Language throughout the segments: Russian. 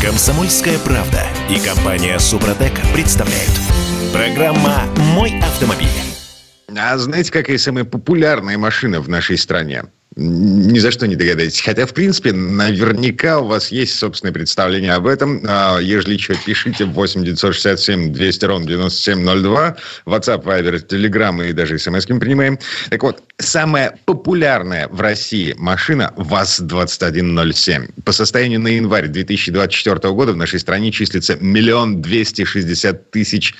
Комсомольская правда и компания Супротек представляют. Программа «Мой автомобиль». А знаете, какая самая популярная машина в нашей стране? Ни за что не догадаетесь. Хотя, в принципе, наверняка у вас есть собственное представление об этом. А, ежели что, пишите в 8 967 200 ровно 9702. WhatsApp, Viber, Telegram и даже смс мы принимаем. Так вот, самая популярная в России машина ВАЗ-2107. По состоянию на январь 2024 года в нашей стране числится миллион двести шестьдесят тысяч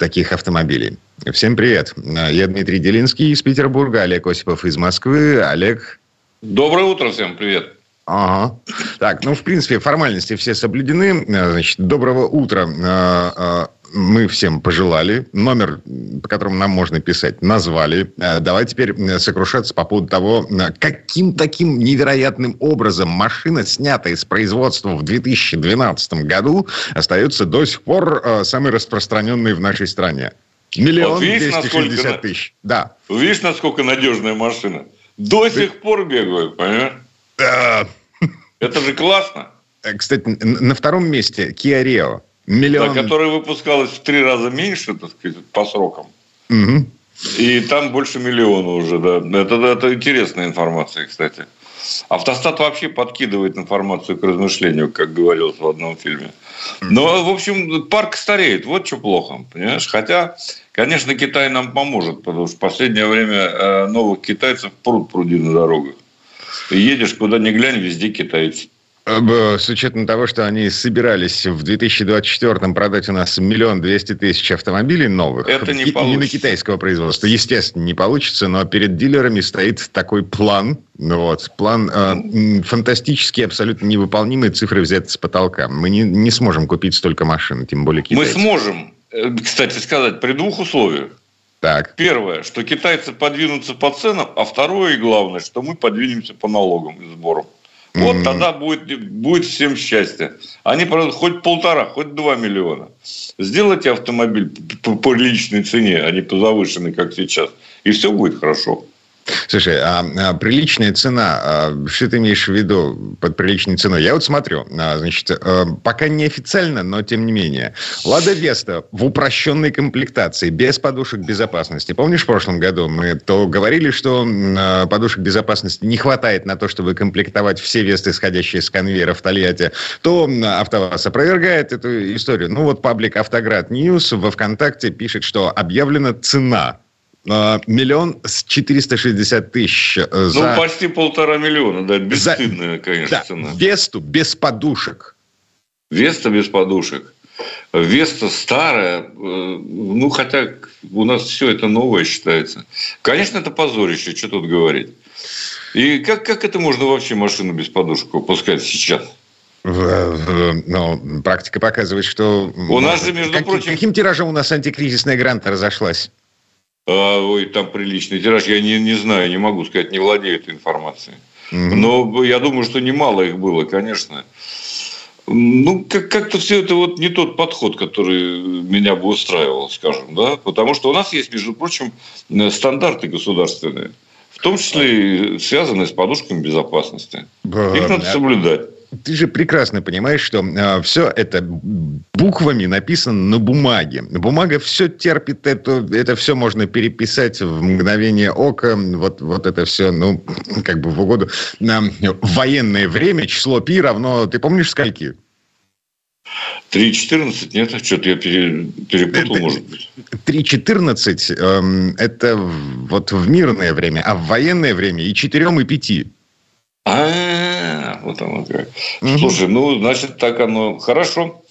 таких автомобилей. Всем привет. Я Дмитрий Делинский из Петербурга, Олег Осипов из Москвы. Олег. Доброе утро всем, привет. Ага. Так, ну, в принципе, формальности все соблюдены. Значит, доброго утра а, а, мы всем пожелали. Номер, по которому нам можно писать, назвали. Э, давай теперь э, сокрушаться по поводу того, э, каким таким невероятным образом машина, снятая из производства в 2012 году, остается до сих пор самой распространенной в нашей стране. Миллион двести шестьдесят тысяч. Да. Видишь, насколько надежная машина? До сих пор бегают, понимаешь? Да. Это же классно. Кстати, на втором месте Kia Rio. Миллион... Да, которая выпускалась в три раза меньше, так сказать, по срокам. Угу. И там больше миллиона уже, да. Это, это интересная информация, кстати. Автостат вообще подкидывает информацию к размышлению, как говорилось в одном фильме. Но, в общем, парк стареет. Вот что плохо, понимаешь? Хотя, конечно, Китай нам поможет, потому что в последнее время э, новых китайцев пруд пруди на дорогах. едешь куда ни глянь, везде китайцы. Э, с учетом того, что они собирались в 2024 продать у нас миллион двести тысяч автомобилей новых. Это не, получится. не на китайского производства. Естественно, не получится, но перед дилерами стоит такой план. Ну вот, план э, фантастический, абсолютно невыполнимый, цифры взяты с потолка. Мы не, не сможем купить столько машин, тем более китайцев. Мы сможем, э, кстати сказать, при двух условиях. Так. Первое, что китайцы подвинутся по ценам, а второе и главное, что мы подвинемся по налогам и сборам. Вот mm-hmm. тогда будет, будет всем счастье. Они продадут хоть полтора, хоть два миллиона. Сделайте автомобиль по приличной цене, а не по завышенной, как сейчас. И все будет хорошо. Слушай, а, а приличная цена, а, что ты имеешь в виду под приличной ценой? Я вот смотрю, а, значит, а, пока не официально, но тем не менее. Лада Веста в упрощенной комплектации, без подушек безопасности. Помнишь, в прошлом году мы то говорили, что а, подушек безопасности не хватает на то, чтобы комплектовать все Весты, исходящие с конвейера в Тольятти, то АвтоВАЗ опровергает эту историю. Ну вот паблик Автоград News во ВКонтакте пишет, что объявлена цена миллион с 460 тысяч э, ну, за... Ну, почти полтора миллиона, да, бесстыдная, за... конечно, да, цена. Весту без подушек. Веста без подушек. Веста старая, э, ну, хотя у нас все это новое считается. Конечно, это позорище, что тут говорить. И как, как это можно вообще машину без подушек выпускать сейчас? Ну, практика показывает, что... У нас же, между как, прочим... Каким тиражом у нас антикризисная гранта разошлась? А, ой, там приличный тираж. Я не, не знаю, не могу сказать, не владею этой информацией. Mm-hmm. Но я думаю, что немало их было, конечно. Ну, как- как-то все это вот не тот подход, который меня бы устраивал, скажем, да, потому что у нас есть, между прочим, стандарты государственные, в том числе и связанные с подушками безопасности. Их надо соблюдать ты же прекрасно понимаешь, что э, все это буквами написано на бумаге. Бумага все терпит, это, это все можно переписать в мгновение ока. Вот, вот это все, ну, как бы в угоду. На военное время число пи равно, ты помнишь, скольки? 3.14, нет? Что-то я перепутал, это, может быть. 3.14 эм, это вот в мирное время, а в военное время и 4, и 5. А, вот оно как. Слушай, ну, значит, так оно. Хорошо.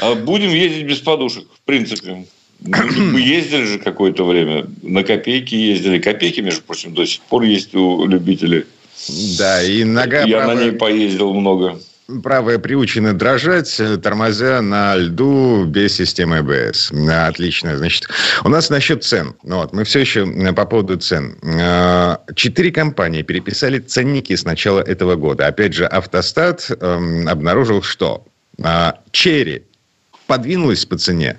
А будем ездить без подушек, в принципе. Мы ездили же какое-то время. На копейки ездили. Копейки, между прочим, до сих пор есть у любителей. Да, и нога Я правая... на ней поездил много правая приучена дрожать, тормозя на льду без системы АБС. Отлично. Значит, у нас насчет цен. Ну вот, мы все еще по поводу цен. А, четыре компании переписали ценники с начала этого года. Опять же, Автостат эм, обнаружил, что Черри подвинулась по цене.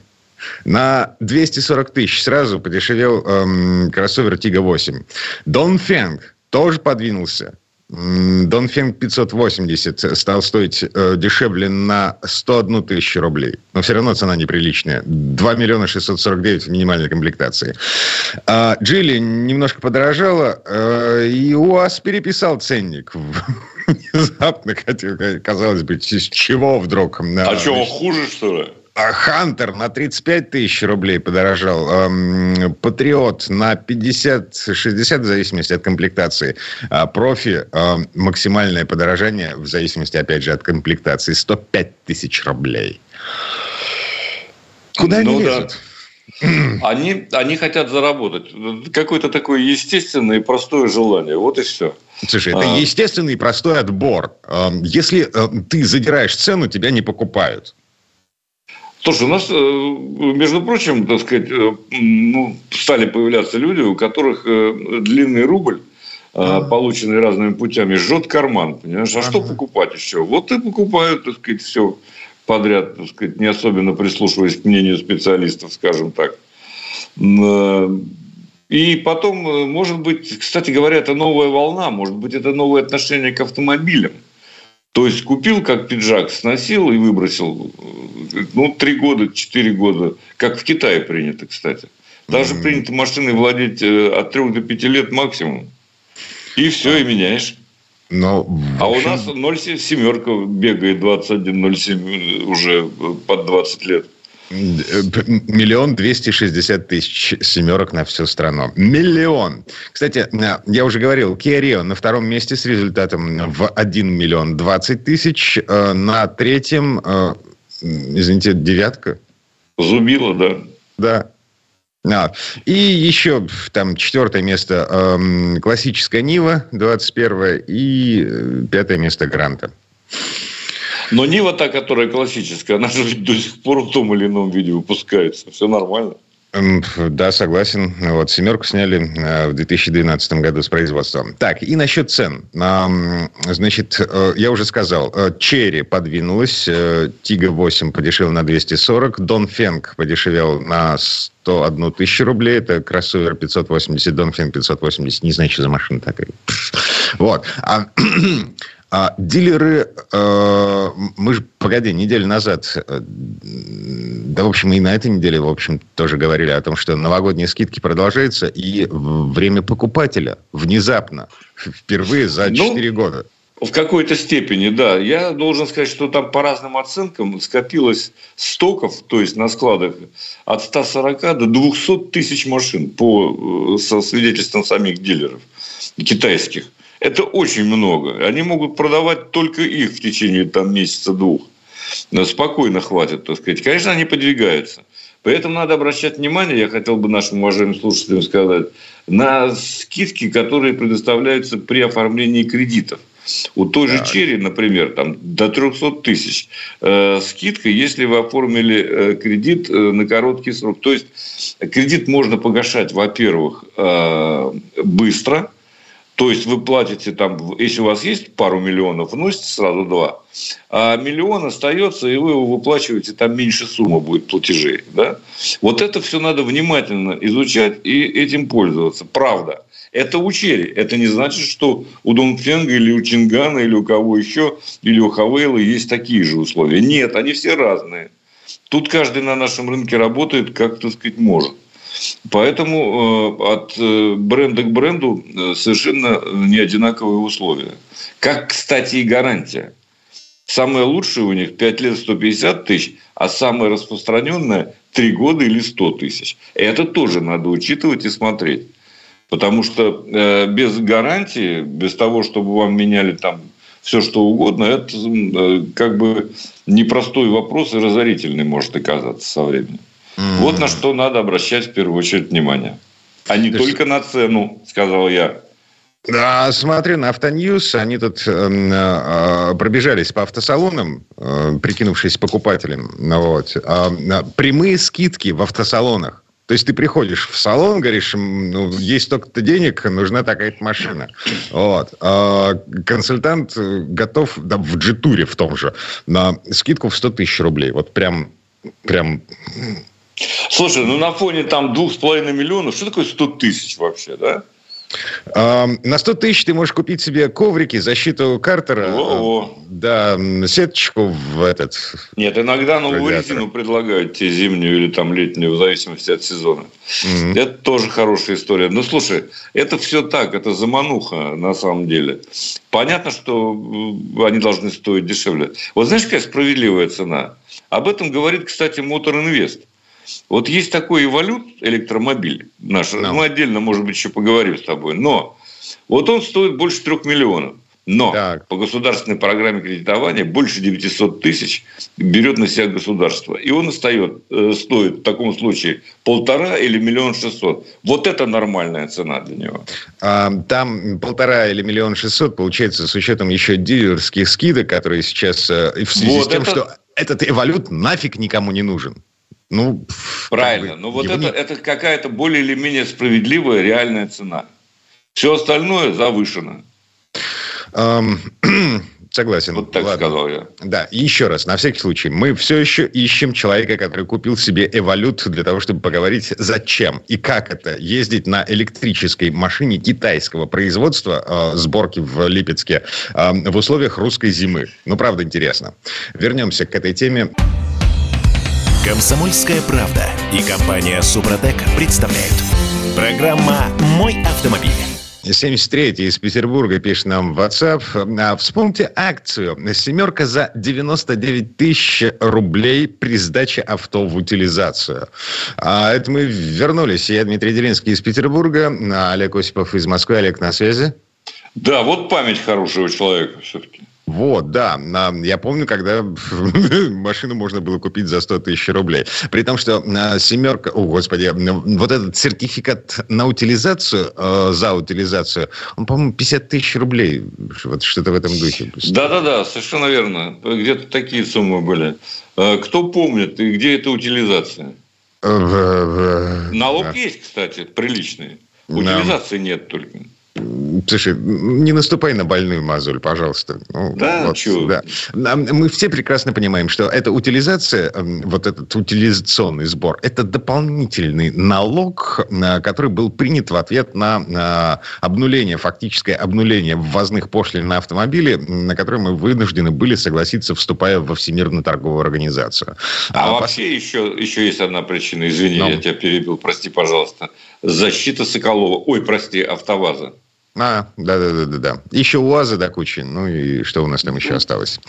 На 240 тысяч сразу подешевел эм, кроссовер Тига 8. Донфенг тоже подвинулся Донфенг 580 стал стоить э, дешевле на 101 тысячу рублей. Но все равно цена неприличная. 2 миллиона 649 в минимальной комплектации. А Джили немножко подорожала, э, и УАЗ переписал ценник. Внезапно, казалось бы, с чего вдруг? А что, хуже, что ли? А Хантер на 35 тысяч рублей подорожал. Патриот на 50-60 в зависимости от комплектации. А профи максимальное подорожание в зависимости, опять же, от комплектации. 105 тысяч рублей. Куда ну, они лезут? Да. Они, они хотят заработать. Какое-то такое естественное и простое желание. Вот и все. Слушай, это а... естественный и простой отбор. Если ты задираешь цену, тебя не покупают. Слушай, у нас, э, между прочим, так сказать, э, ну, стали появляться люди, у которых э, длинный рубль, полученный разными путями, жжет карман, понимаешь? А что покупать еще? Вот и покупают, так сказать, все подряд, так сказать, не особенно прислушиваясь к мнению специалистов, скажем так. И потом, может быть, кстати говоря, это новая волна, может быть, это новое отношение к автомобилям. То есть купил как пиджак, сносил и выбросил. Ну, три года, четыре года. Как в Китае принято, кстати. Даже mm-hmm. принято машиной владеть э, от трех до пяти лет максимум. И все, и меняешь. Но, а общем... у нас 0,7 семерка бегает 21,07 уже под 20 лет. Миллион двести шестьдесят тысяч семерок на всю страну. Миллион. Кстати, э, я уже говорил, Kia Rio на втором месте с результатом в 1 миллион 20 тысяч. Э, на третьем, э, извините, девятка. Зубила, да. Да. А, и еще там четвертое место э, классическая Нива, 21 и пятое место Гранта. Но Нива та, которая классическая, она же до сих пор в том или ином виде выпускается. Все нормально. Да, согласен. Вот, семерку сняли э, в 2012 году с производства. Так, и насчет цен. Значит, э, я уже сказал, э, Черри подвинулась, Тига 8 подешевел на 240, Дон Фенг подешевел на 101 тысячу рублей, это кроссовер 580, Дон Фенг 580, не знаю, что за машина такая. Вот. А А дилеры, э, мы же, погоди, неделю назад, э, да, в общем, и на этой неделе, в общем, тоже говорили о том, что новогодние скидки продолжаются, и время покупателя внезапно, впервые за 4 ну, года. В какой-то степени, да. Я должен сказать, что там по разным оценкам скопилось стоков, то есть на складах, от 140 до 200 тысяч машин по, э, со свидетельством самих дилеров китайских. Это очень много. Они могут продавать только их в течение там, месяца-двух. Спокойно хватит, так сказать. Конечно, они подвигаются. Поэтому надо обращать внимание, я хотел бы нашим уважаемым слушателям сказать, на скидки, которые предоставляются при оформлении кредитов. У той же Черри, например, там до 300 тысяч э, скидка, если вы оформили э, кредит э, на короткий срок. То есть кредит можно погашать, во-первых, э, быстро, то есть вы платите там, если у вас есть пару миллионов, вносите сразу два, а миллион остается, и вы его выплачиваете, там меньше сумма будет платежей. Да? Вот это все надо внимательно изучать и этим пользоваться. Правда. Это учили. Это не значит, что у Донфенга или у Чингана или у кого еще, или у Хавейла есть такие же условия. Нет, они все разные. Тут каждый на нашем рынке работает, как, так сказать, может. Поэтому э, от э, бренда к бренду э, совершенно не одинаковые условия. Как, кстати, и гарантия. Самое лучшее у них 5 лет 150 тысяч, а самое распространенное 3 года или 100 тысяч. Это тоже надо учитывать и смотреть. Потому что без гарантии, без того, чтобы вам меняли там все что угодно, это как бы непростой вопрос и разорительный может оказаться со временем. Mm-hmm. Вот на что надо обращать в первую очередь внимание. А не То только есть... на цену, сказал я. Да, смотрю на Автоньюз, они тут э, э, пробежались по автосалонам, э, прикинувшись покупателем. Вот. Э, прямые скидки в автосалонах. То есть ты приходишь в салон, говоришь, ну, есть столько-то денег, нужна такая-то машина. Вот. А консультант готов да, в джитуре в том же на скидку в 100 тысяч рублей. Вот прям, прям Слушай, ну на фоне там двух с половиной миллионов, что такое 100 тысяч вообще, да? На 100 тысяч ты можешь купить себе коврики, защиту картера, О-о. да, сеточку в этот... Нет, иногда новую резину предлагают тебе зимнюю или там летнюю, в зависимости от сезона. Mm-hmm. Это тоже хорошая история. Но слушай, это все так, это замануха на самом деле. Понятно, что они должны стоить дешевле. Вот знаешь, какая справедливая цена? Об этом говорит, кстати, Мотор Инвест. Вот есть такой эволют, электромобиль наш, no. мы отдельно, может быть, еще поговорим с тобой, но вот он стоит больше трех миллионов. Но так. по государственной программе кредитования больше 900 тысяч берет на себя государство. И он остает, э, стоит в таком случае полтора или миллион шестьсот. Вот это нормальная цена для него. А, там полтора или миллион шестьсот получается с учетом еще дилерских скидок, которые сейчас э, в связи вот с тем, это... что этот эволют нафиг никому не нужен. Ну, Правильно. Как бы, Но вот это, не... это какая-то более или менее справедливая реальная цена. Все остальное завышено. Согласен. Вот так Ладно. сказал я. Да, и еще раз, на всякий случай, мы все еще ищем человека, который купил себе эволют для того, чтобы поговорить, зачем и как это ездить на электрической машине китайского производства, э, сборки в Липецке, э, в условиях русской зимы. Ну, правда, интересно. Вернемся к этой теме. Комсомольская правда и компания Супротек представляют. Программа «Мой автомобиль». 73 из Петербурга пишет нам в WhatsApp. А, вспомните акцию. Семерка за 99 тысяч рублей при сдаче авто в утилизацию. А это мы вернулись. Я Дмитрий Делинский из Петербурга. А Олег Осипов из Москвы. Олег на связи. Да, вот память хорошего человека все-таки. Вот, да. Я помню, когда машину можно было купить за 100 тысяч рублей. При том, что а, семерка... О, господи, вот этот сертификат на утилизацию, э, за утилизацию, он, по-моему, 50 тысяч рублей. Вот что-то в этом духе. Да-да-да, совершенно верно. Где-то такие суммы были. Э, кто помнит, и где эта утилизация? Налог есть, кстати, приличный. Утилизации нет только. Слушай, не наступай на больную мозоль, пожалуйста. Ну, да, вот? Да. Мы все прекрасно понимаем, что эта утилизация, эм, вот этот утилизационный сбор, это дополнительный налог, который был принят в ответ на обнуление, фактическое обнуление ввозных пошлин на автомобили, на которые мы вынуждены были согласиться, вступая во Всемирную торговую организацию. А, а вообще пос... еще, еще есть одна причина, извини, Но... я тебя перебил, прости, пожалуйста. Защита Соколова, ой, прости, АвтоВАЗа. А, да-да-да-да-да. Еще УАЗы до кучи. Ну и что у нас там еще осталось?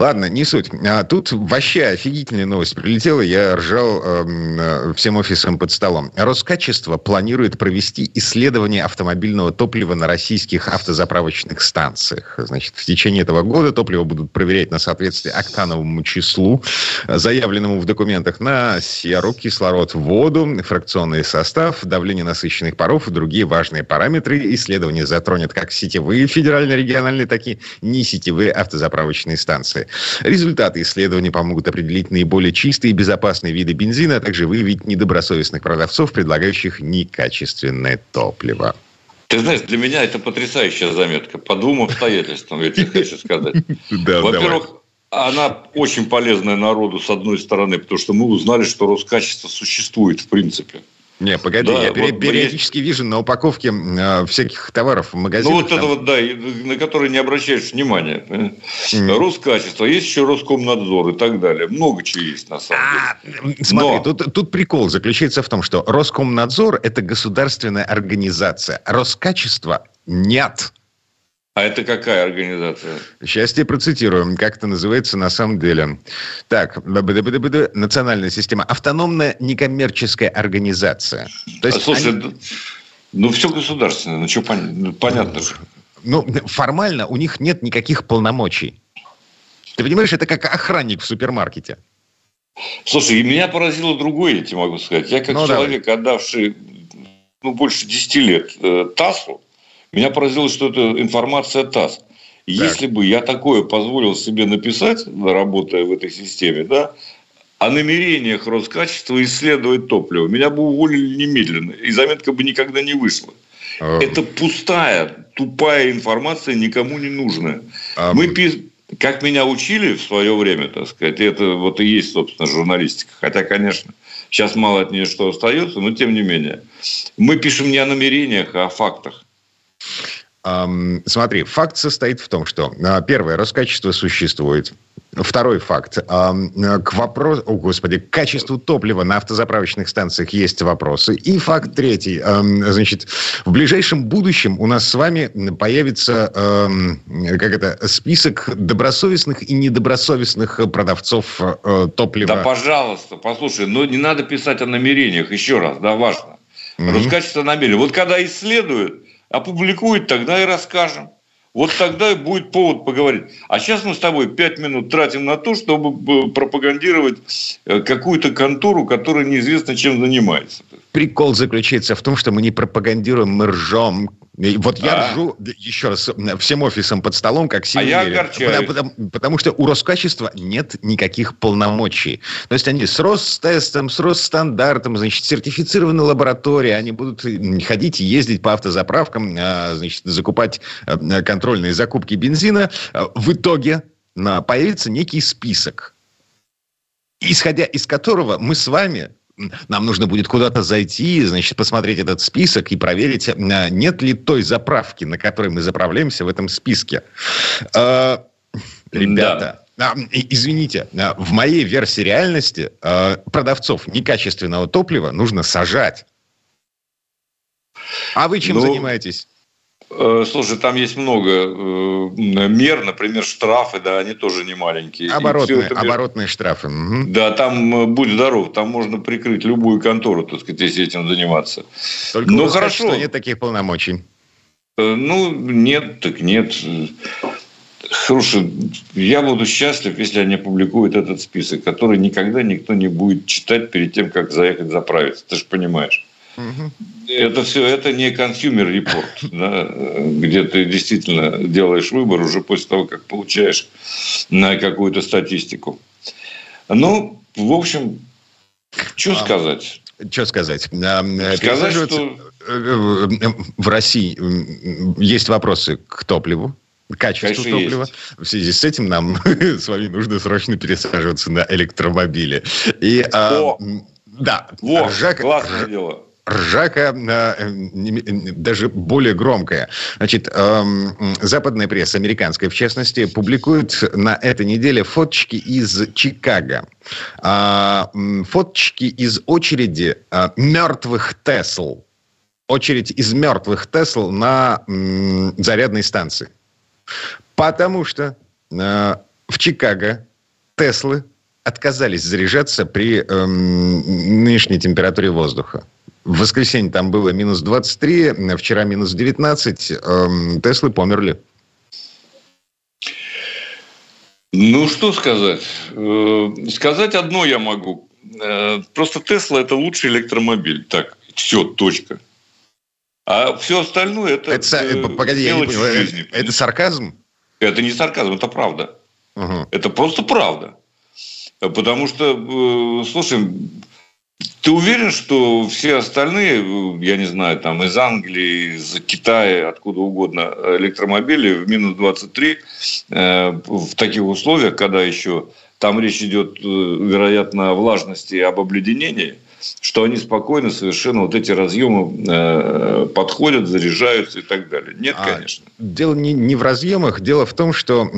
Ладно, не суть. А, тут вообще офигительная новость прилетела. Я ржал э, всем офисом под столом. Роскачество планирует провести исследование автомобильного топлива на российских автозаправочных станциях. Значит, в течение этого года топливо будут проверять на соответствие октановому числу, заявленному в документах на серу, кислород, воду, фракционный состав, давление насыщенных паров и другие важные параметры исследования затронет как сетевые федеральные, региональные, так и несетевые автозаправочные станции. Результаты исследований помогут определить наиболее чистые и безопасные виды бензина, а также выявить недобросовестных продавцов, предлагающих некачественное топливо. Ты знаешь, для меня это потрясающая заметка. По двум обстоятельствам, я тебе хочу сказать. Во-первых, она очень полезная народу, с одной стороны, потому что мы узнали, что Роскачество существует в принципе. Не, погоди, да, я вот периодически есть... вижу на упаковке э, всяких товаров в магазинах. Ну, вот там... это вот, да, на которые не обращаешь внимания. Mm. Роскачество, есть еще Роскомнадзор и так далее. Много чего есть на самом а, деле. Смотри, Но... тут, тут прикол заключается в том, что Роскомнадзор – это государственная организация, Роскачество – нет. А это какая организация? Сейчас тебе процитирую, как это называется на самом деле. Так, национальная система. Автономная некоммерческая организация. То есть а, слушай, они... ну все государственное, ну что ну, понятно же. Ну, формально у них нет никаких полномочий. Ты понимаешь, это как охранник в супермаркете. Слушай, и меня поразило другое, я тебе могу сказать. Я как ну, человек, давай. отдавший ну, больше 10 лет э, ТАССу, меня поразило, что это информация ТАСС. Если бы я такое позволил себе написать, работая в этой системе, да, о намерениях Роскачества исследовать топливо, меня бы уволили немедленно, и заметка бы никогда не вышла. А... Это пустая, тупая информация, никому не нужная. А... Мы пис... Как меня учили в свое время, так сказать, это вот и есть, собственно, журналистика. Хотя, конечно, сейчас мало от нее что остается, но тем не менее. Мы пишем не о намерениях, а о фактах. Смотри, факт состоит в том, что, а, первое, Роскачество существует. Второй факт. К вопросу, о господи, к качеству топлива на автозаправочных станциях есть вопросы. И факт третий. Значит, в ближайшем будущем у нас с вами появится, как это, список добросовестных и недобросовестных продавцов э, топлива. Да, пожалуйста, послушай, но не надо писать о намерениях, еще раз, да, важно. Mm-hmm. Роскачество намерения. Вот когда исследуют, опубликует, тогда и расскажем. Вот тогда и будет повод поговорить. А сейчас мы с тобой пять минут тратим на то, чтобы пропагандировать э, какую-то контору, которая неизвестно чем занимается. Прикол заключается в том, что мы не пропагандируем, мы ржем. И вот я а. ржу, еще раз, всем офисом под столом, как сильно. А я потому, потому, потому что у Роскачества нет никаких полномочий. То есть они с Ростестом, с Росстандартом, значит, сертифицированы лаборатории, они будут ходить и ездить по автозаправкам, а, значит, закупать а, контрольные закупки бензина. В итоге появится некий список, исходя из которого мы с вами нам нужно будет куда-то зайти, значит, посмотреть этот список и проверить, э, нет ли той заправки, на которой мы заправляемся в этом списке. Э, ребята, да. Извините, э, в моей версии реальности продавцов некачественного топлива нужно сажать. А вы чем ну, занимаетесь? Э, слушай, там есть много э, мер, например, штрафы, да, они тоже не маленькие. Оборотные, это... оборотные штрафы. Угу. Да, там, э, будь здоров, там можно прикрыть любую контору, так сказать, если этим заниматься. Только ну, хорошо. что нет таких полномочий. Ну, нет, так нет. Слушай, я буду счастлив, если они опубликуют этот список, который никогда никто не будет читать перед тем, как заехать заправиться. Ты же понимаешь. Это все, это не consumer report, да, где ты действительно делаешь выбор уже после того, как получаешь на какую-то статистику. Ну, в общем, что а, сказать? Что сказать? А, сказать, что... Э, в России есть вопросы к топливу, качеству Конечно, топлива. Есть. В связи с этим нам с вами нужно срочно пересаживаться на электромобили. И, а, да, Во, Жак, классное дело ржака э, даже более громкая. Значит, эм, западная пресса, американская в частности, публикует на этой неделе фоточки из Чикаго. А, фоточки из очереди а, мертвых Тесл. Очередь из мертвых Тесл на зарядной станции. Потому что э, в Чикаго Теслы отказались заряжаться при эм, нынешней температуре воздуха. В воскресенье там было минус 23, вчера минус 19. Эм, Теслы померли. Ну, что сказать? Э, сказать одно я могу. Э, просто Тесла – это лучший электромобиль. Так, все, точка. А все остальное – это, это э, Погоди, я не понял. Жизни, это сарказм? Это не сарказм, это правда. Угу. Это просто правда. Потому что, слушай, ты уверен, что все остальные, я не знаю, там из Англии, из Китая, откуда угодно, электромобили в минус 23 э, в таких условиях, когда еще там речь идет, э, вероятно, о влажности и об обледенении, что они спокойно совершенно вот эти разъемы э, подходят, заряжаются и так далее. Нет, а, конечно. Дело не, не в разъемах, дело в том, что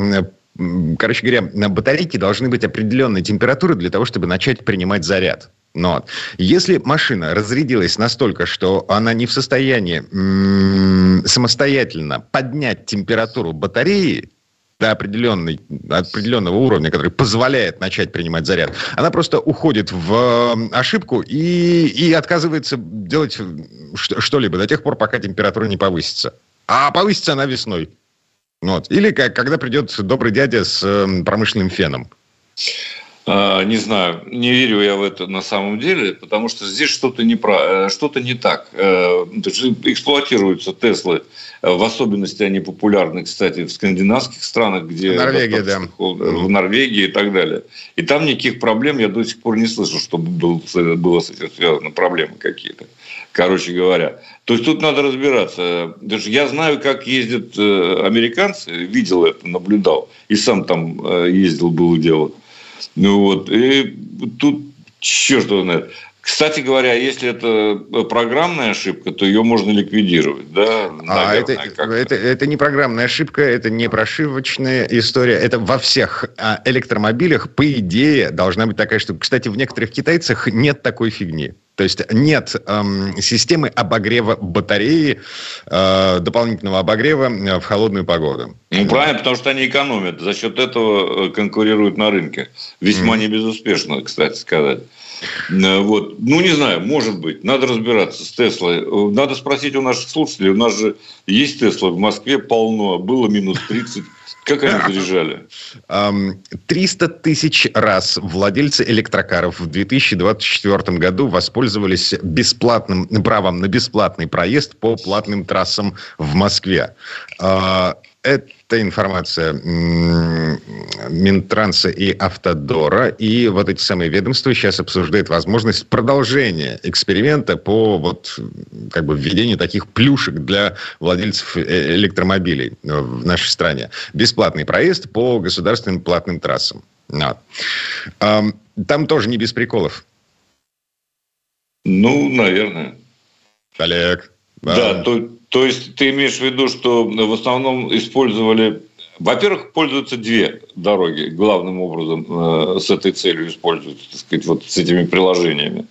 короче говоря, на батарейке должны быть определенные температуры для того, чтобы начать принимать заряд. Но если машина разрядилась настолько, что она не в состоянии м- самостоятельно поднять температуру батареи до определенной, определенного уровня, который позволяет начать принимать заряд, она просто уходит в ошибку и, и отказывается делать что-либо до тех пор, пока температура не повысится. А повысится она весной. Вот. Или как, когда придет добрый дядя с промышленным феном. А, не знаю, не верю я в это на самом деле, потому что здесь что-то не, про, э, что-то не так. Э, эксплуатируются Теслы, э, в особенности они популярны, кстати, в скандинавских странах, где Норвегия, да. в Норвегии и так далее. И там никаких проблем я до сих пор не слышал, чтобы был, было с этим связано проблемы какие-то. Короче говоря. То есть тут надо разбираться. Даже я знаю, как ездят американцы, видел это, наблюдал. И сам там ездил, было дело. Ну вот, и тут черт его знает. Кстати говоря, если это э, программная ошибка, то ее можно ликвидировать, да? а это, это, это не программная ошибка, это не прошивочная история. Это во всех а, электромобилях, по идее, должна быть такая штука. Кстати, в некоторых китайцах нет такой фигни. То есть нет эм, системы обогрева батареи, э, дополнительного обогрева э, в холодную погоду. Ну, правильно, потому что они экономят. За счет этого э, конкурируют на рынке. Весьма mm. небезуспешно, кстати сказать. Э, вот. Ну, не знаю, может быть. Надо разбираться с Теслой. Надо спросить у наших слушателей. У нас же есть Тесла в Москве полно. Было минус 30. Как они заряжали? 300 тысяч раз владельцы электрокаров в 2024 году воспользовались бесплатным правом на бесплатный проезд по платным трассам в Москве. А, это информация Минтранса и Автодора. И вот эти самые ведомства сейчас обсуждают возможность продолжения эксперимента по вот как бы введению таких плюшек для владельцев э, электромобилей в нашей стране. Бесплатный проезд по государственным платным трассам. Вот. Там тоже не без приколов. Ну, наверное. Олег. Да, то, то есть ты имеешь в виду, что в основном использовали... Во-первых, пользуются две дороги главным образом э, с этой целью используются, так сказать, вот с этими приложениями,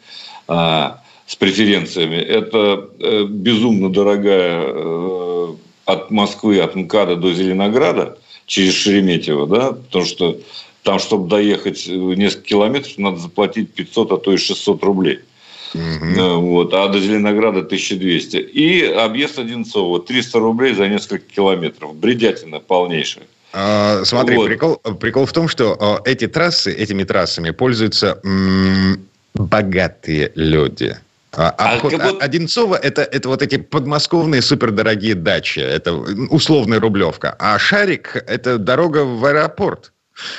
э, с преференциями. Это э, безумно дорогая э, от Москвы, от МКАДа до Зеленограда через Шереметьево, да, потому что там, чтобы доехать несколько километров, надо заплатить 500, а то и 600 рублей. Угу. Вот, а до Зеленограда 1200. И объезд Одинцова 300 рублей за несколько километров. Бредятина полнейшая. А, смотри, вот. прикол, прикол в том, что а, эти трассы, этими трассами пользуются м- богатые люди. А, а обход а. Одинцова это, это вот эти подмосковные супердорогие дачи. Это условная рублевка. А Шарик – это дорога в аэропорт.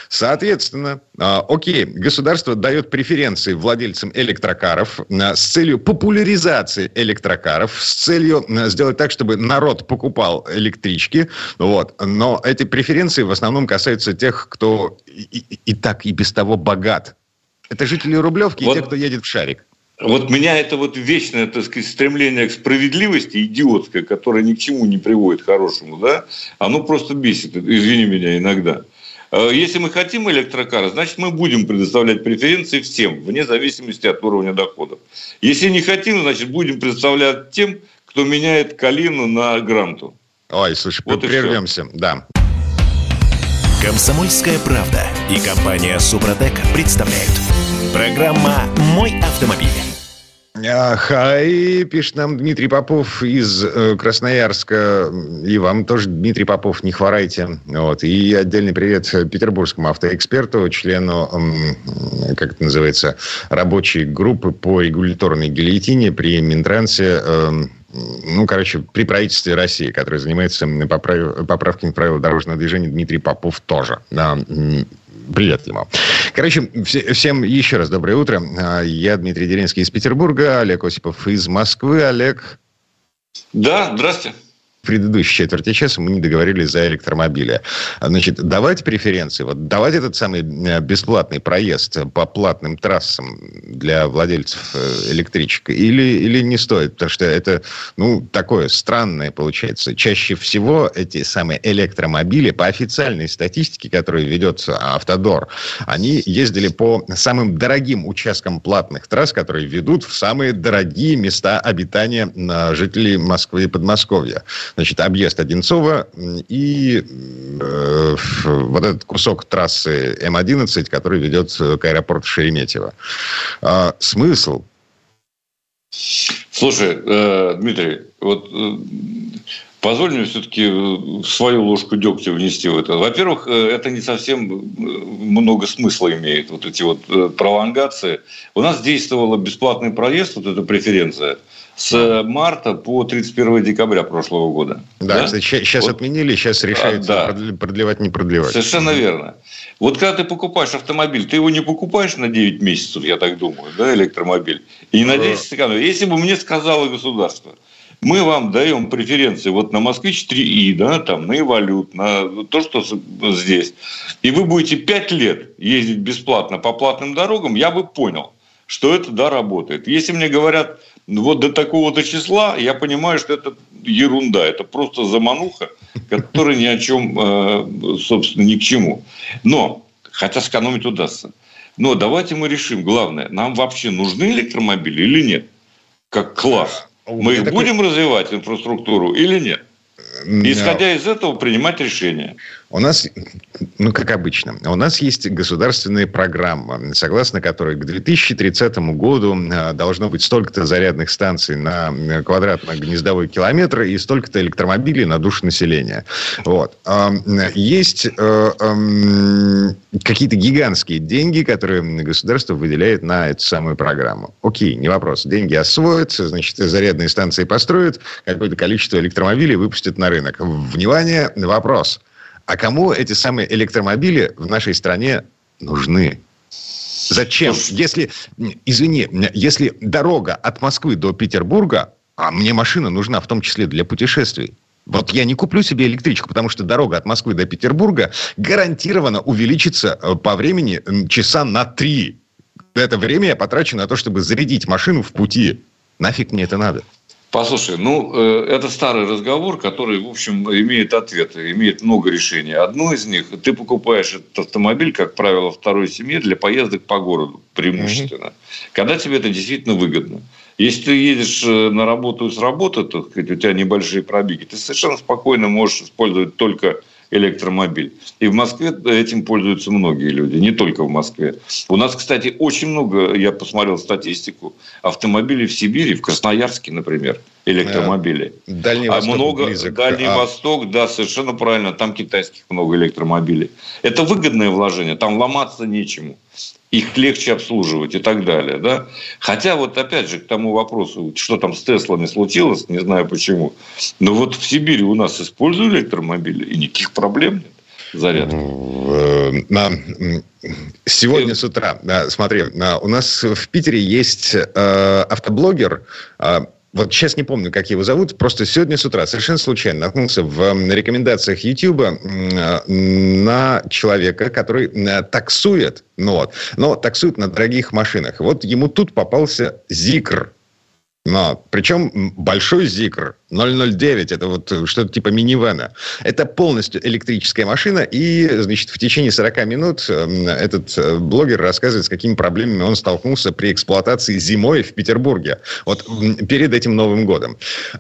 Соответственно, а, окей, государство дает преференции владельцам электрокаров а, с целью популяризации электрокаров, с целью а, сделать так, чтобы народ покупал электрички. Вот. Но эти преференции в основном касаются тех, кто и, и, и так и без того богат. Это жители Рублевки вот. и те, кто едет в шарик. Вот меня это вот вечное, так сказать, стремление к справедливости идиотское, которое ни к чему не приводит хорошему, да, оно просто бесит, извини меня, иногда. Э, если мы хотим электрокары, значит, мы будем предоставлять преференции всем, вне зависимости от уровня доходов. Если не хотим, значит, будем предоставлять тем, кто меняет калину на гранту. Ой, слушай, вот прервемся, да. Комсомольская правда и компания Супротек представляют. Программа «Мой автомобиль». Хай, пишет нам Дмитрий Попов из э, Красноярска. И вам тоже, Дмитрий Попов, не хворайте. Вот. И отдельный привет петербургскому автоэксперту, члену, как это называется, рабочей группы по регуляторной гильотине при Минтрансе. Э, ну, короче, при правительстве России, который занимается поправ... поправками правил дорожного движения, Дмитрий Попов тоже. Да, Ему. Короче, все, всем еще раз доброе утро. А, я Дмитрий Деренский из Петербурга, Олег Осипов из Москвы. Олег. Да, здравствуйте предыдущей четверти часа мы не договорились за электромобили. Значит, давать преференции, вот давать этот самый э, бесплатный проезд по платным трассам для владельцев э, электричек или, или не стоит? Потому что это, ну, такое странное получается. Чаще всего эти самые электромобили, по официальной статистике, которую ведет Автодор, они ездили по самым дорогим участкам платных трасс, которые ведут в самые дорогие места обитания жителей Москвы и Подмосковья значит, объезд Одинцова и э, вот этот кусок трассы М-11, который ведет к аэропорту Шереметьево. А, смысл? Слушай, э, Дмитрий, вот э, позволь мне все-таки свою ложку дегтя внести в это. Во-первых, э, это не совсем э, много смысла имеет, вот эти вот э, пролонгации. У нас действовала бесплатный проезд, вот эта преференция – с марта по 31 декабря прошлого года. Да, да? Сейчас вот. отменили, сейчас решается а, да. продлевать, не продлевать. Совершенно верно. Вот когда ты покупаешь автомобиль, ты его не покупаешь на 9 месяцев, я так думаю, да, электромобиль, и на 10 сэкономишь. Если бы мне сказало государство, мы вам даем преференции вот на Москвич 3И, да, там, на Эволют, на то, что здесь, и вы будете 5 лет ездить бесплатно по платным дорогам, я бы понял. Что это, да, работает. Если мне говорят, вот до такого-то числа, я понимаю, что это ерунда, это просто замануха, которая ни о чем, э, собственно, ни к чему. Но, хотя сэкономить удастся. Но давайте мы решим, главное, нам вообще нужны электромобили или нет? Как класс. Мы их будем развивать, инфраструктуру, или нет? Исходя из этого, принимать решения. У нас, ну, как обычно, у нас есть государственная программа, согласно которой к 2030 году э, должно быть столько-то зарядных станций на э, квадратно-гнездовой километр и столько-то электромобилей на душу населения. Вот. Есть э, какие-то гигантские деньги, которые государство выделяет на эту самую программу. Окей, не вопрос. Деньги освоятся, значит, зарядные станции построят, какое-то количество электромобилей выпустят на рынок. Внимание, вопрос – а кому эти самые электромобили в нашей стране нужны? Зачем? Если, извини, если дорога от Москвы до Петербурга, а мне машина нужна в том числе для путешествий, вот я не куплю себе электричку, потому что дорога от Москвы до Петербурга гарантированно увеличится э, по времени часа на три. Это время я потрачу на то, чтобы зарядить машину в пути. Нафиг мне это надо? Послушай, ну, э, это старый разговор, который, в общем, имеет ответы, имеет много решений. Одно из них, ты покупаешь этот автомобиль, как правило, второй семье для поездок по городу преимущественно. Угу. Когда тебе это действительно выгодно. Если ты едешь э, на работу с работы, то у тебя небольшие пробеги, ты совершенно спокойно можешь использовать только электромобиль. И в Москве этим пользуются многие люди, не только в Москве. У нас, кстати, очень много, я посмотрел статистику, автомобилей в Сибири, в Красноярске, например, электромобилей. Дальний а Восток много, близок. Дальний а... Восток, да, совершенно правильно, там китайских много электромобилей. Это выгодное вложение, там ломаться нечему их легче обслуживать и так далее. Да? Хотя вот опять же к тому вопросу, что там с Теслами случилось, не знаю почему, но вот в Сибири у нас используют электромобили, и никаких проблем нет зарядки. Э, на, сегодня с утра, смотри, у нас в Питере есть э, автоблогер, а, вот сейчас не помню, как его зовут, просто сегодня с утра совершенно случайно наткнулся в рекомендациях YouTube на человека, который э, таксует, ну вот, но таксует на дорогих машинах. Вот ему тут попался Зикр. Но, причем большой Зикр, 009, это вот что-то типа минивэна. Это полностью электрическая машина, и, значит, в течение 40 минут этот э, блогер рассказывает, с какими проблемами он столкнулся при эксплуатации зимой в Петербурге, вот перед этим Новым годом.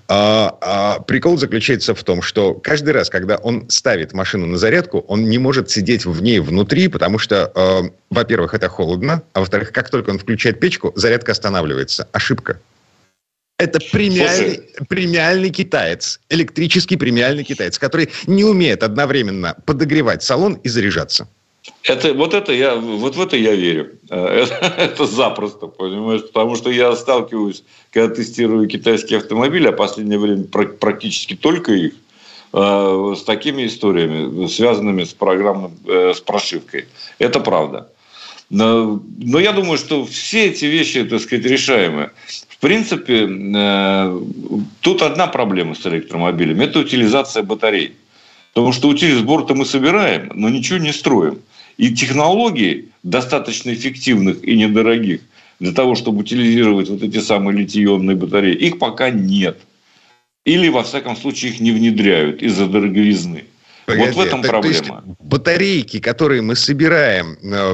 А, а, прикол заключается в том, что каждый раз, когда он ставит машину на зарядку, он не может сидеть в ней внутри, потому что, э, во-первых, это холодно, а во-вторых, как только он включает печку, зарядка останавливается. Ошибка. Это премиальный, премиальный китаец, электрический премиальный китаец, который не умеет одновременно подогревать салон и заряжаться. Это, вот, это я, вот в это я верю. Это, это запросто, понимаешь? Потому что я сталкиваюсь, когда тестирую китайские автомобили, а в последнее время практически только их, э, с такими историями, связанными с программой, э, с прошивкой. Это правда. Но, но я думаю, что все эти вещи, так сказать, решаемы. В принципе, э, тут одна проблема с электромобилями – это утилизация батарей. Потому что утилизбор-то мы собираем, но ничего не строим. И технологий достаточно эффективных и недорогих для того, чтобы утилизировать вот эти самые литий-ионные батареи, их пока нет. Или, во всяком случае, их не внедряют из-за дороговизны. Погоди, вот в этом так, проблема. Есть батарейки, которые мы собираем э,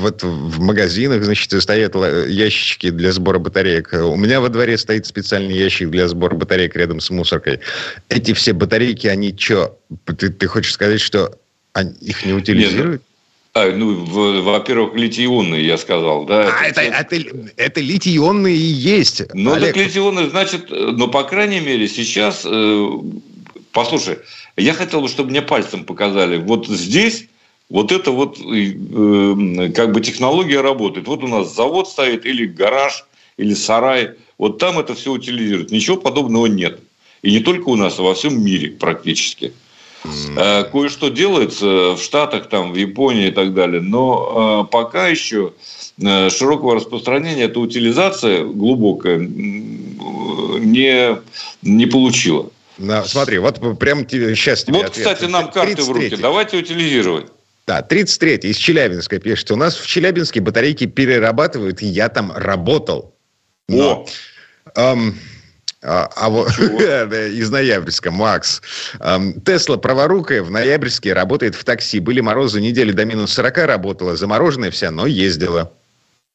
вот в магазинах, значит, стоят ящички для сбора батареек. У меня во дворе стоит специальный ящик для сбора батареек рядом с мусоркой. Эти все батарейки, они что? Ты, ты хочешь сказать, что они, их не утилизируют? Нет, а, ну, во-первых, литий-ионные, я сказал, да. А, это, это, это, это литий-ионные и есть. Ну, Олег. так литий-ионные, значит, ну, по крайней мере, сейчас, э, послушай, я хотел бы, чтобы мне пальцем показали. Вот здесь вот это вот э, как бы технология работает. Вот у нас завод стоит или гараж, или сарай. Вот там это все утилизируют. Ничего подобного нет. И не только у нас, а во всем мире практически. Mm. Кое-что делается в Штатах, там, в Японии и так далее. Но э, пока еще э, широкого распространения эта утилизация глубокая не, не получила. На, смотри, вот прям тебе, сейчас тебе Вот, ответ. кстати, нам карты в руки. Давайте утилизировать. Да, 33-й из Челябинска пишет. У нас в Челябинске батарейки перерабатывают, и я там работал. Но, эм, а, а вот из Ноябрьска, Макс. Тесла праворукая в Ноябрьске работает в такси. Были морозы, недели до минус 40 работала, замороженная вся, но ездила.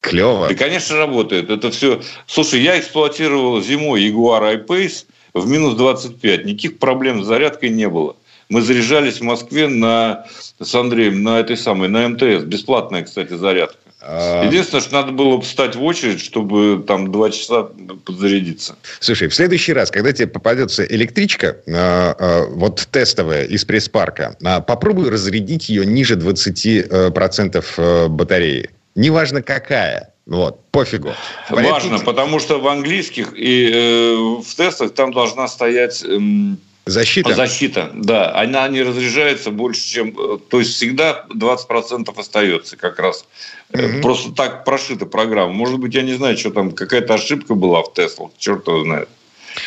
Клево. И, конечно, работает. Это все... Слушай, я эксплуатировал зимой Jaguar I-Pace в минус 25. Никаких проблем с зарядкой не было. Мы заряжались в Москве на, с Андреем на этой самой, на МТС. Бесплатная, кстати, зарядка. А. Единственное, что надо было встать в очередь, чтобы там два часа подзарядиться. Слушай, в следующий раз, когда тебе попадется электричка, а, а, вот тестовая из пресс-парка, попробуй разрядить ее ниже 20% э, батареи. Неважно какая. Вот, пофигу. Важно, потому что в английских и э, в тестах там должна стоять... Э, Защита? Защита, да. Она не разряжается больше, чем... Э, то есть всегда 20% остается как раз. Угу. Просто так прошита программа. Может быть, я не знаю, что там, какая-то ошибка была в Теслах, черт его знает.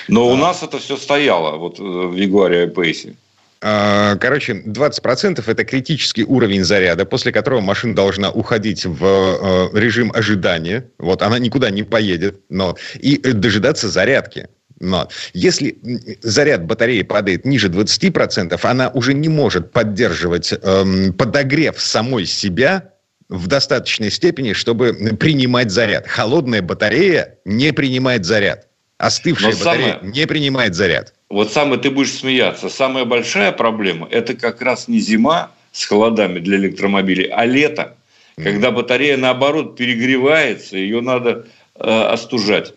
Но да. у нас это все стояло вот э, в Ягуаре Pace. А, короче, 20% это критический уровень заряда, после которого машина должна уходить в режим ожидания. Вот она никуда не поедет, но и дожидаться зарядки. Но если заряд батареи падает ниже 20%, она уже не может поддерживать эм, подогрев самой себя в достаточной степени, чтобы принимать заряд. Холодная батарея не принимает заряд. Остывшая Но батарея самое... не принимает заряд. Вот самое ты будешь смеяться. Самая большая проблема – это как раз не зима с холодами для электромобилей, а лето, mm. когда батарея, наоборот, перегревается, ее надо э, остужать.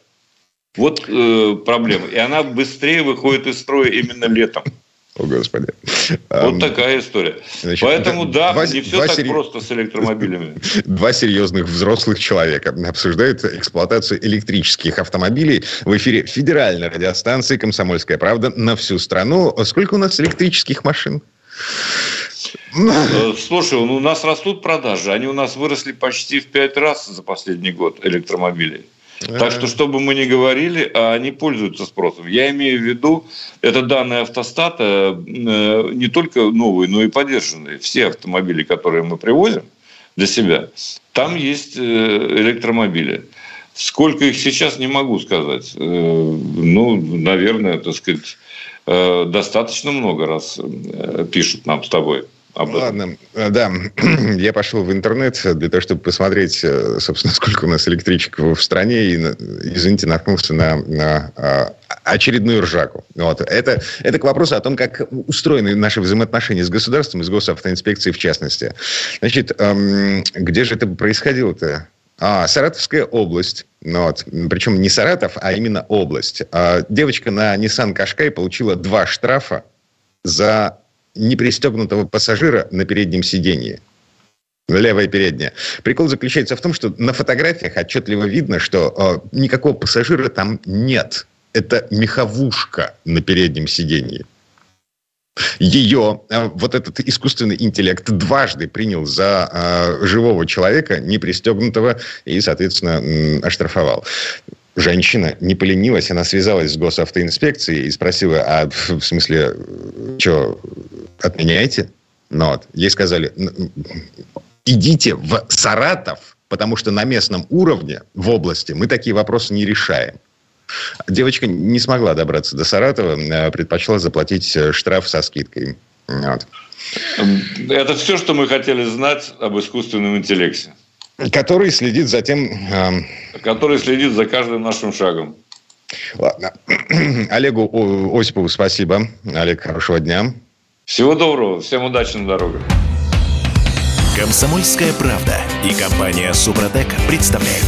Вот э, проблема. И она быстрее выходит из строя именно летом. О, Господи. Вот такая история. Значит, Поэтому, да, два, не все так сери... просто с электромобилями. Два серьезных взрослых человека обсуждают эксплуатацию электрических автомобилей в эфире федеральной радиостанции «Комсомольская правда» на всю страну. Сколько у нас электрических машин? Э, слушай, у нас растут продажи. Они у нас выросли почти в пять раз за последний год электромобилей. Так что, что бы мы ни говорили, а они пользуются спросом. Я имею в виду, это данные автостата э, не только новые, но и поддержанные. Все автомобили, которые мы привозим для себя, там есть э, электромобили. Сколько их сейчас, не могу сказать. Э, ну, наверное, так сказать, достаточно много раз пишут нам с тобой об. Ладно, э, да, я пошел в интернет для того, чтобы посмотреть, э, собственно, сколько у нас электричек в стране, и, извините, наткнулся на, на а, очередную ржаку. Вот. Это, это к вопросу о том, как устроены наши взаимоотношения с государством и с госавтоинспекцией в частности. Значит, эм, где же это происходило-то? А, Саратовская область. Ну, вот. Причем не Саратов, а именно область. А, девочка на Nissan Qashqai получила два штрафа за непристегнутого пассажира на переднем сиденье. Левое переднее. Прикол заключается в том, что на фотографиях отчетливо видно, что э, никакого пассажира там нет. Это меховушка на переднем сиденье. Ее э, вот этот искусственный интеллект дважды принял за э, живого человека, не пристегнутого, и, соответственно, э, оштрафовал женщина не поленилась, она связалась с госавтоинспекцией и спросила, а в смысле, что, отменяете? Ну, вот. Ей сказали, идите в Саратов, потому что на местном уровне в области мы такие вопросы не решаем. Девочка не смогла добраться до Саратова, а предпочла заплатить э, штраф со скидкой. Вот. Это все, что мы хотели знать об искусственном интеллекте. Который следит за тем... Э... Который следит за каждым нашим шагом. Ладно. Олегу Осипову спасибо. Олег, хорошего дня. Всего доброго. Всем удачи на дорогах. Комсомольская правда и компания Супротек представляют.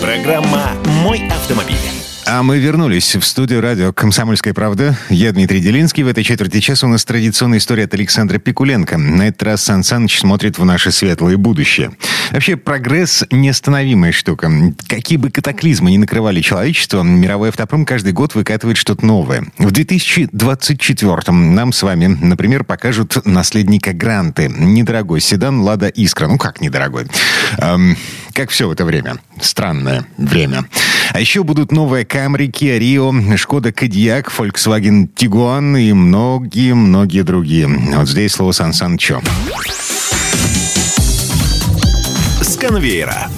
Программа «Мой автомобиль». А мы вернулись в студию радио «Комсомольская правда». Я Дмитрий Делинский. В этой четверти часа у нас традиционная история от Александра Пикуленко. На этот раз Сан Саныч смотрит в наше светлое будущее. Вообще, прогресс – неостановимая штука. Какие бы катаклизмы ни накрывали человечество, мировой автопром каждый год выкатывает что-то новое. В 2024-м нам с вами, например, покажут наследника Гранты. Недорогой седан «Лада Искра». Ну, как недорогой? Эм, как все в это время. Странное время. А еще будут новые Camry, Kia Rio, Шкода Кодиак, Volkswagen Tiguan и многие-многие другие. Вот здесь слово Сан Санчо. конвейера.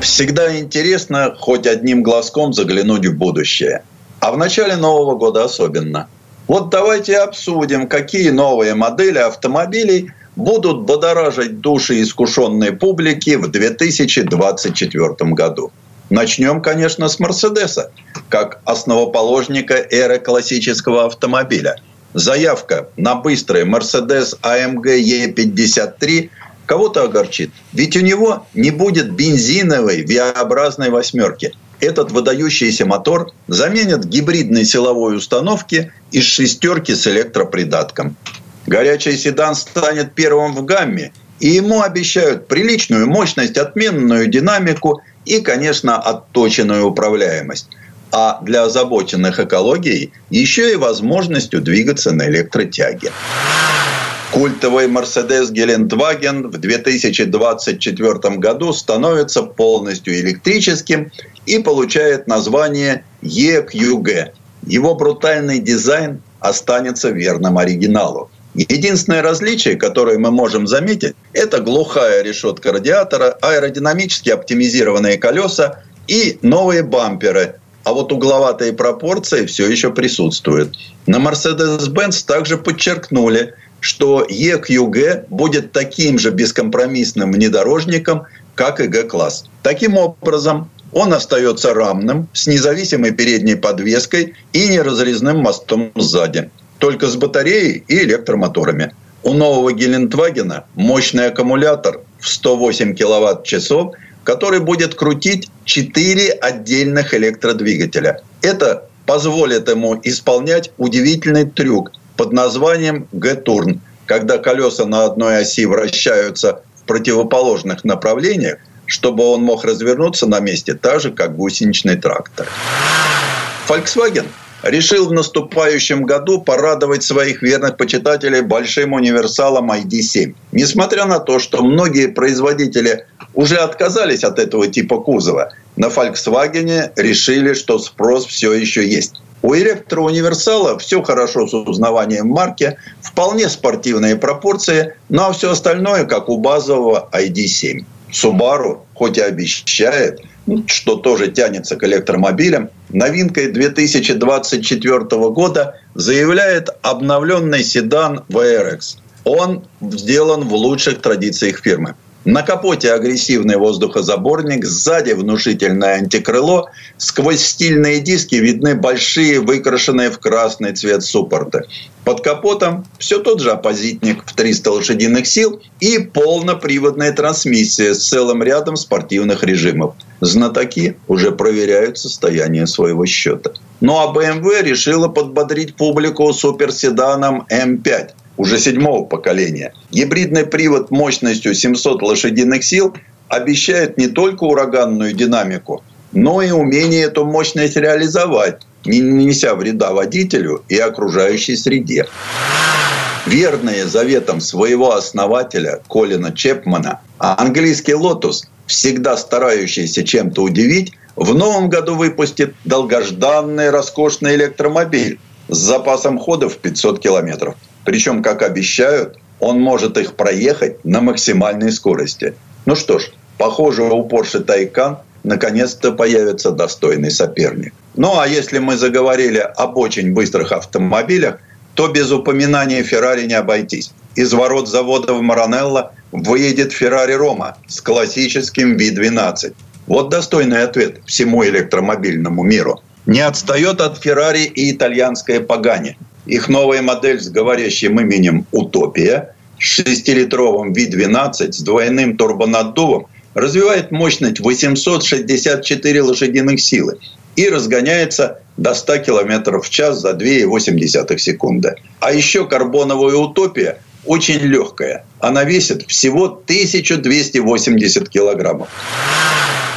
Всегда интересно хоть одним глазком заглянуть в будущее. А в начале Нового года особенно. Вот давайте обсудим, какие новые модели автомобилей будут бодоражить души искушенной публики в 2024 году. Начнем, конечно, с Мерседеса, как основоположника эры классического автомобиля. Заявка на быстрый Mercedes AMG E53 кого-то огорчит. Ведь у него не будет бензиновой V-образной восьмерки. Этот выдающийся мотор заменит гибридной силовой установки из шестерки с электропридатком. Горячий седан станет первым в гамме, и ему обещают приличную мощность, отменную динамику и, конечно, отточенную управляемость. А для озабоченных экологией еще и возможностью двигаться на электротяге. Культовый Mercedes Гелендваген в 2024 году становится полностью электрическим и получает название EQG. Его брутальный дизайн останется верным оригиналу. Единственное различие, которое мы можем заметить, это глухая решетка радиатора, аэродинамически оптимизированные колеса и новые бамперы. А вот угловатые пропорции все еще присутствуют. На Mercedes-Benz также подчеркнули, что EQG будет таким же бескомпромиссным внедорожником, как и G-класс. Таким образом, он остается рамным, с независимой передней подвеской и неразрезным мостом сзади только с батареей и электромоторами. У нового Гелендвагена мощный аккумулятор в 108 киловатт-часов, который будет крутить 4 отдельных электродвигателя. Это позволит ему исполнять удивительный трюк под названием Г-турн, когда колеса на одной оси вращаются в противоположных направлениях, чтобы он мог развернуться на месте так же, как гусеничный трактор. Volkswagen решил в наступающем году порадовать своих верных почитателей большим универсалом ID7. Несмотря на то, что многие производители уже отказались от этого типа кузова, на Volkswagen решили, что спрос все еще есть. У электроуниверсала все хорошо с узнаванием марки, вполне спортивные пропорции, ну а все остальное, как у базового ID7. Subaru, хоть и обещает, что тоже тянется к электромобилям, новинкой 2024 года заявляет обновленный седан VRX. Он сделан в лучших традициях фирмы. На капоте агрессивный воздухозаборник, сзади внушительное антикрыло, сквозь стильные диски видны большие выкрашенные в красный цвет суппорты. Под капотом все тот же оппозитник в 300 лошадиных сил и полноприводная трансмиссия с целым рядом спортивных режимов. Знатоки уже проверяют состояние своего счета. Ну а BMW решила подбодрить публику суперседаном М5 уже седьмого поколения. Гибридный привод мощностью 700 лошадиных сил обещает не только ураганную динамику, но и умение эту мощность реализовать, не нанеся вреда водителю и окружающей среде. Верные заветам своего основателя Колина Чепмана, английский Lotus, всегда старающийся чем-то удивить, в новом году выпустит долгожданный роскошный электромобиль с запасом хода в 500 километров – причем, как обещают, он может их проехать на максимальной скорости. Ну что ж, похоже, у Porsche Taycan наконец-то появится достойный соперник. Ну а если мы заговорили об очень быстрых автомобилях, то без упоминания Феррари не обойтись. Из ворот завода в Маранелло выедет Феррари Рома с классическим V12. Вот достойный ответ всему электромобильному миру. Не отстает от Феррари и итальянская Пагани – их новая модель с говорящим именем «Утопия» с 6-литровым V12 с двойным турбонаддувом развивает мощность 864 лошадиных силы и разгоняется до 100 км в час за 2,8 секунды. А еще карбоновая «Утопия» очень легкая. Она весит всего 1280 килограммов.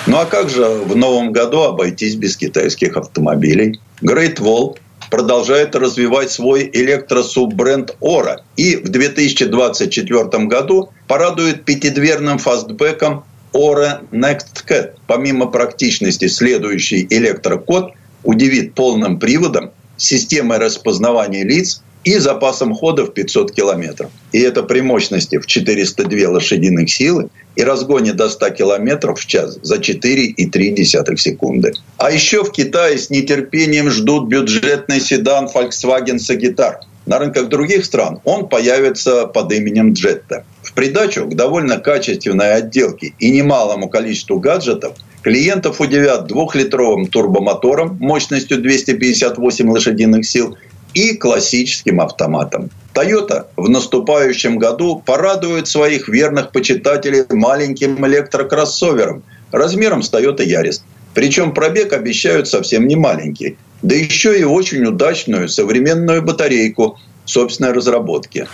Ну а как же в новом году обойтись без китайских автомобилей? Great Wall продолжает развивать свой электросуббренд Ора. И в 2024 году порадует пятидверным фастбеком Ора Next Cat. Помимо практичности, следующий электрокод удивит полным приводом, системой распознавания лиц и запасом хода в 500 километров. И это при мощности в 402 лошадиных силы и разгоне до 100 километров в час за 4,3 секунды. А еще в Китае с нетерпением ждут бюджетный седан Volkswagen Sagitar. На рынках других стран он появится под именем Jetta. В придачу к довольно качественной отделке и немалому количеству гаджетов клиентов удивят двухлитровым турбомотором мощностью 258 лошадиных сил и классическим автоматом. Toyota в наступающем году порадует своих верных почитателей маленьким электрокроссовером размером с Toyota Yaris. Причем пробег обещают совсем не маленький. Да еще и очень удачную современную батарейку собственной разработки.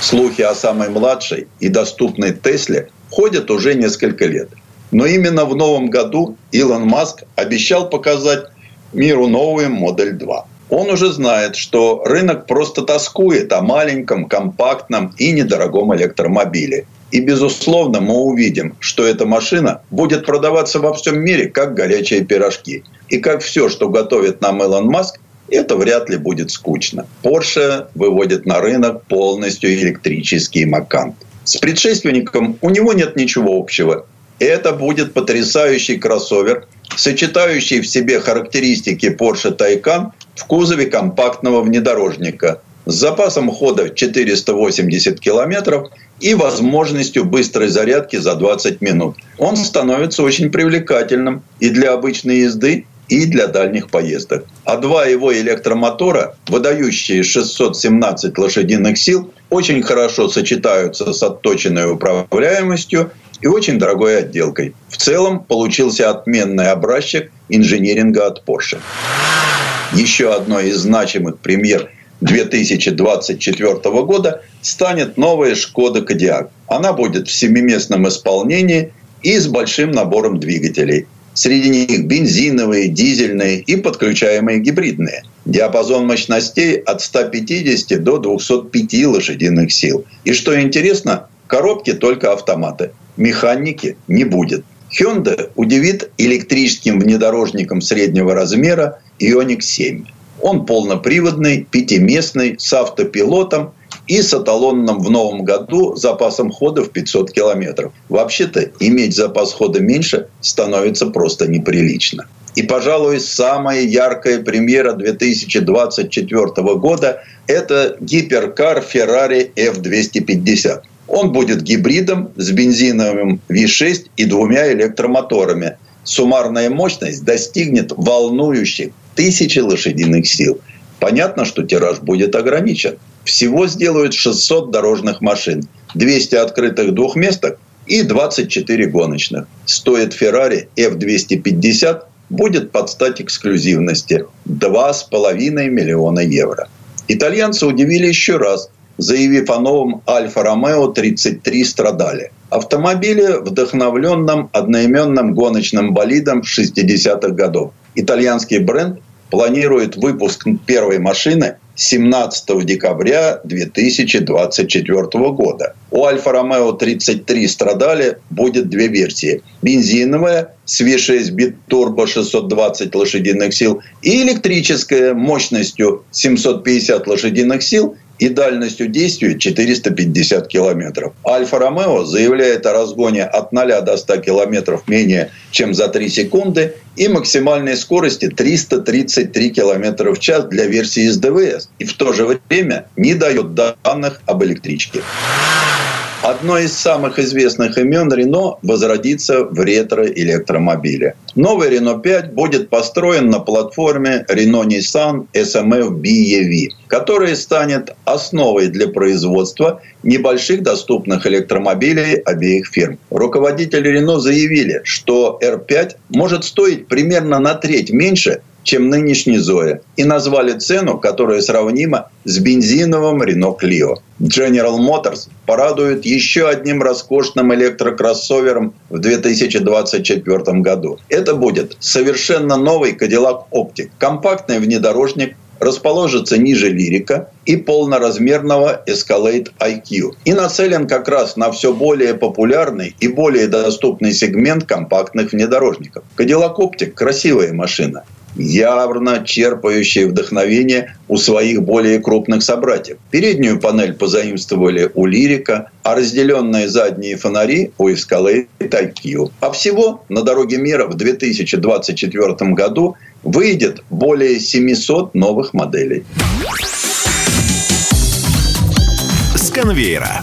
Слухи о самой младшей и доступной Тесле ходят уже несколько лет. Но именно в новом году Илон Маск обещал показать миру новую модель 2 он уже знает, что рынок просто тоскует о маленьком, компактном и недорогом электромобиле. И, безусловно, мы увидим, что эта машина будет продаваться во всем мире, как горячие пирожки. И как все, что готовит нам Илон Маск, это вряд ли будет скучно. Porsche выводит на рынок полностью электрический Макан. С предшественником у него нет ничего общего. Это будет потрясающий кроссовер, сочетающий в себе характеристики Porsche Taycan в кузове компактного внедорожника с запасом хода 480 километров и возможностью быстрой зарядки за 20 минут. Он становится очень привлекательным и для обычной езды, и для дальних поездок. А два его электромотора, выдающие 617 лошадиных сил, очень хорошо сочетаются с отточенной управляемостью и очень дорогой отделкой. В целом получился отменный образчик инжиниринга от Porsche. Еще одной из значимых премьер 2024 года станет новая «Шкода Кодиак». Она будет в семиместном исполнении и с большим набором двигателей. Среди них бензиновые, дизельные и подключаемые гибридные. Диапазон мощностей от 150 до 205 лошадиных сил. И что интересно, коробки только автоматы механики не будет. Hyundai удивит электрическим внедорожником среднего размера Ioniq 7. Он полноприводный, пятиместный, с автопилотом и с эталонным в новом году запасом хода в 500 километров. Вообще-то иметь запас хода меньше становится просто неприлично. И, пожалуй, самая яркая премьера 2024 года – это гиперкар Ferrari F250. Он будет гибридом с бензиновым V6 и двумя электромоторами. Суммарная мощность достигнет волнующих тысячи лошадиных сил. Понятно, что тираж будет ограничен. Всего сделают 600 дорожных машин, 200 открытых двухместок и 24 гоночных. Стоит Ferrari F250 будет под стать эксклюзивности – 2,5 миллиона евро. Итальянцы удивили еще раз – заявив о новом Альфа-Ромео 33 страдали. Автомобиле, вдохновленном одноименным гоночным болидом 60-х годов. Итальянский бренд планирует выпуск первой машины 17 декабря 2024 года. У Альфа-Ромео 33 страдали будет две версии. Бензиновая с V6 битурбо 620 лошадиных сил и электрическая мощностью 750 лошадиных сил и дальностью действия 450 километров. Альфа-Ромео заявляет о разгоне от 0 до 100 километров менее чем за 3 секунды и максимальной скорости 333 километра в час для версии с ДВС. И в то же время не дает данных об электричке. Одно из самых известных имен Рено возродится в ретро-электромобиле. Новый Рено 5 будет построен на платформе Renault Nissan SMF BEV, которая станет основой для производства небольших доступных электромобилей обеих фирм. Руководители Рено заявили, что R5 может стоить примерно на треть меньше, чем нынешний Зоя, и назвали цену, которая сравнима с бензиновым Renault Clio. General Motors порадует еще одним роскошным электрокроссовером в 2024 году. Это будет совершенно новый Cadillac Optic, компактный внедорожник расположится ниже лирика и полноразмерного Escalade IQ. И нацелен как раз на все более популярный и более доступный сегмент компактных внедорожников. Cadillac Optic – красивая машина. Явно черпающие вдохновение у своих более крупных собратьев. Переднюю панель позаимствовали у Лирика, а разделенные задние фонари у Escalade IQ. А всего на дороге мира в 2024 году выйдет более 700 новых моделей. С конвейера.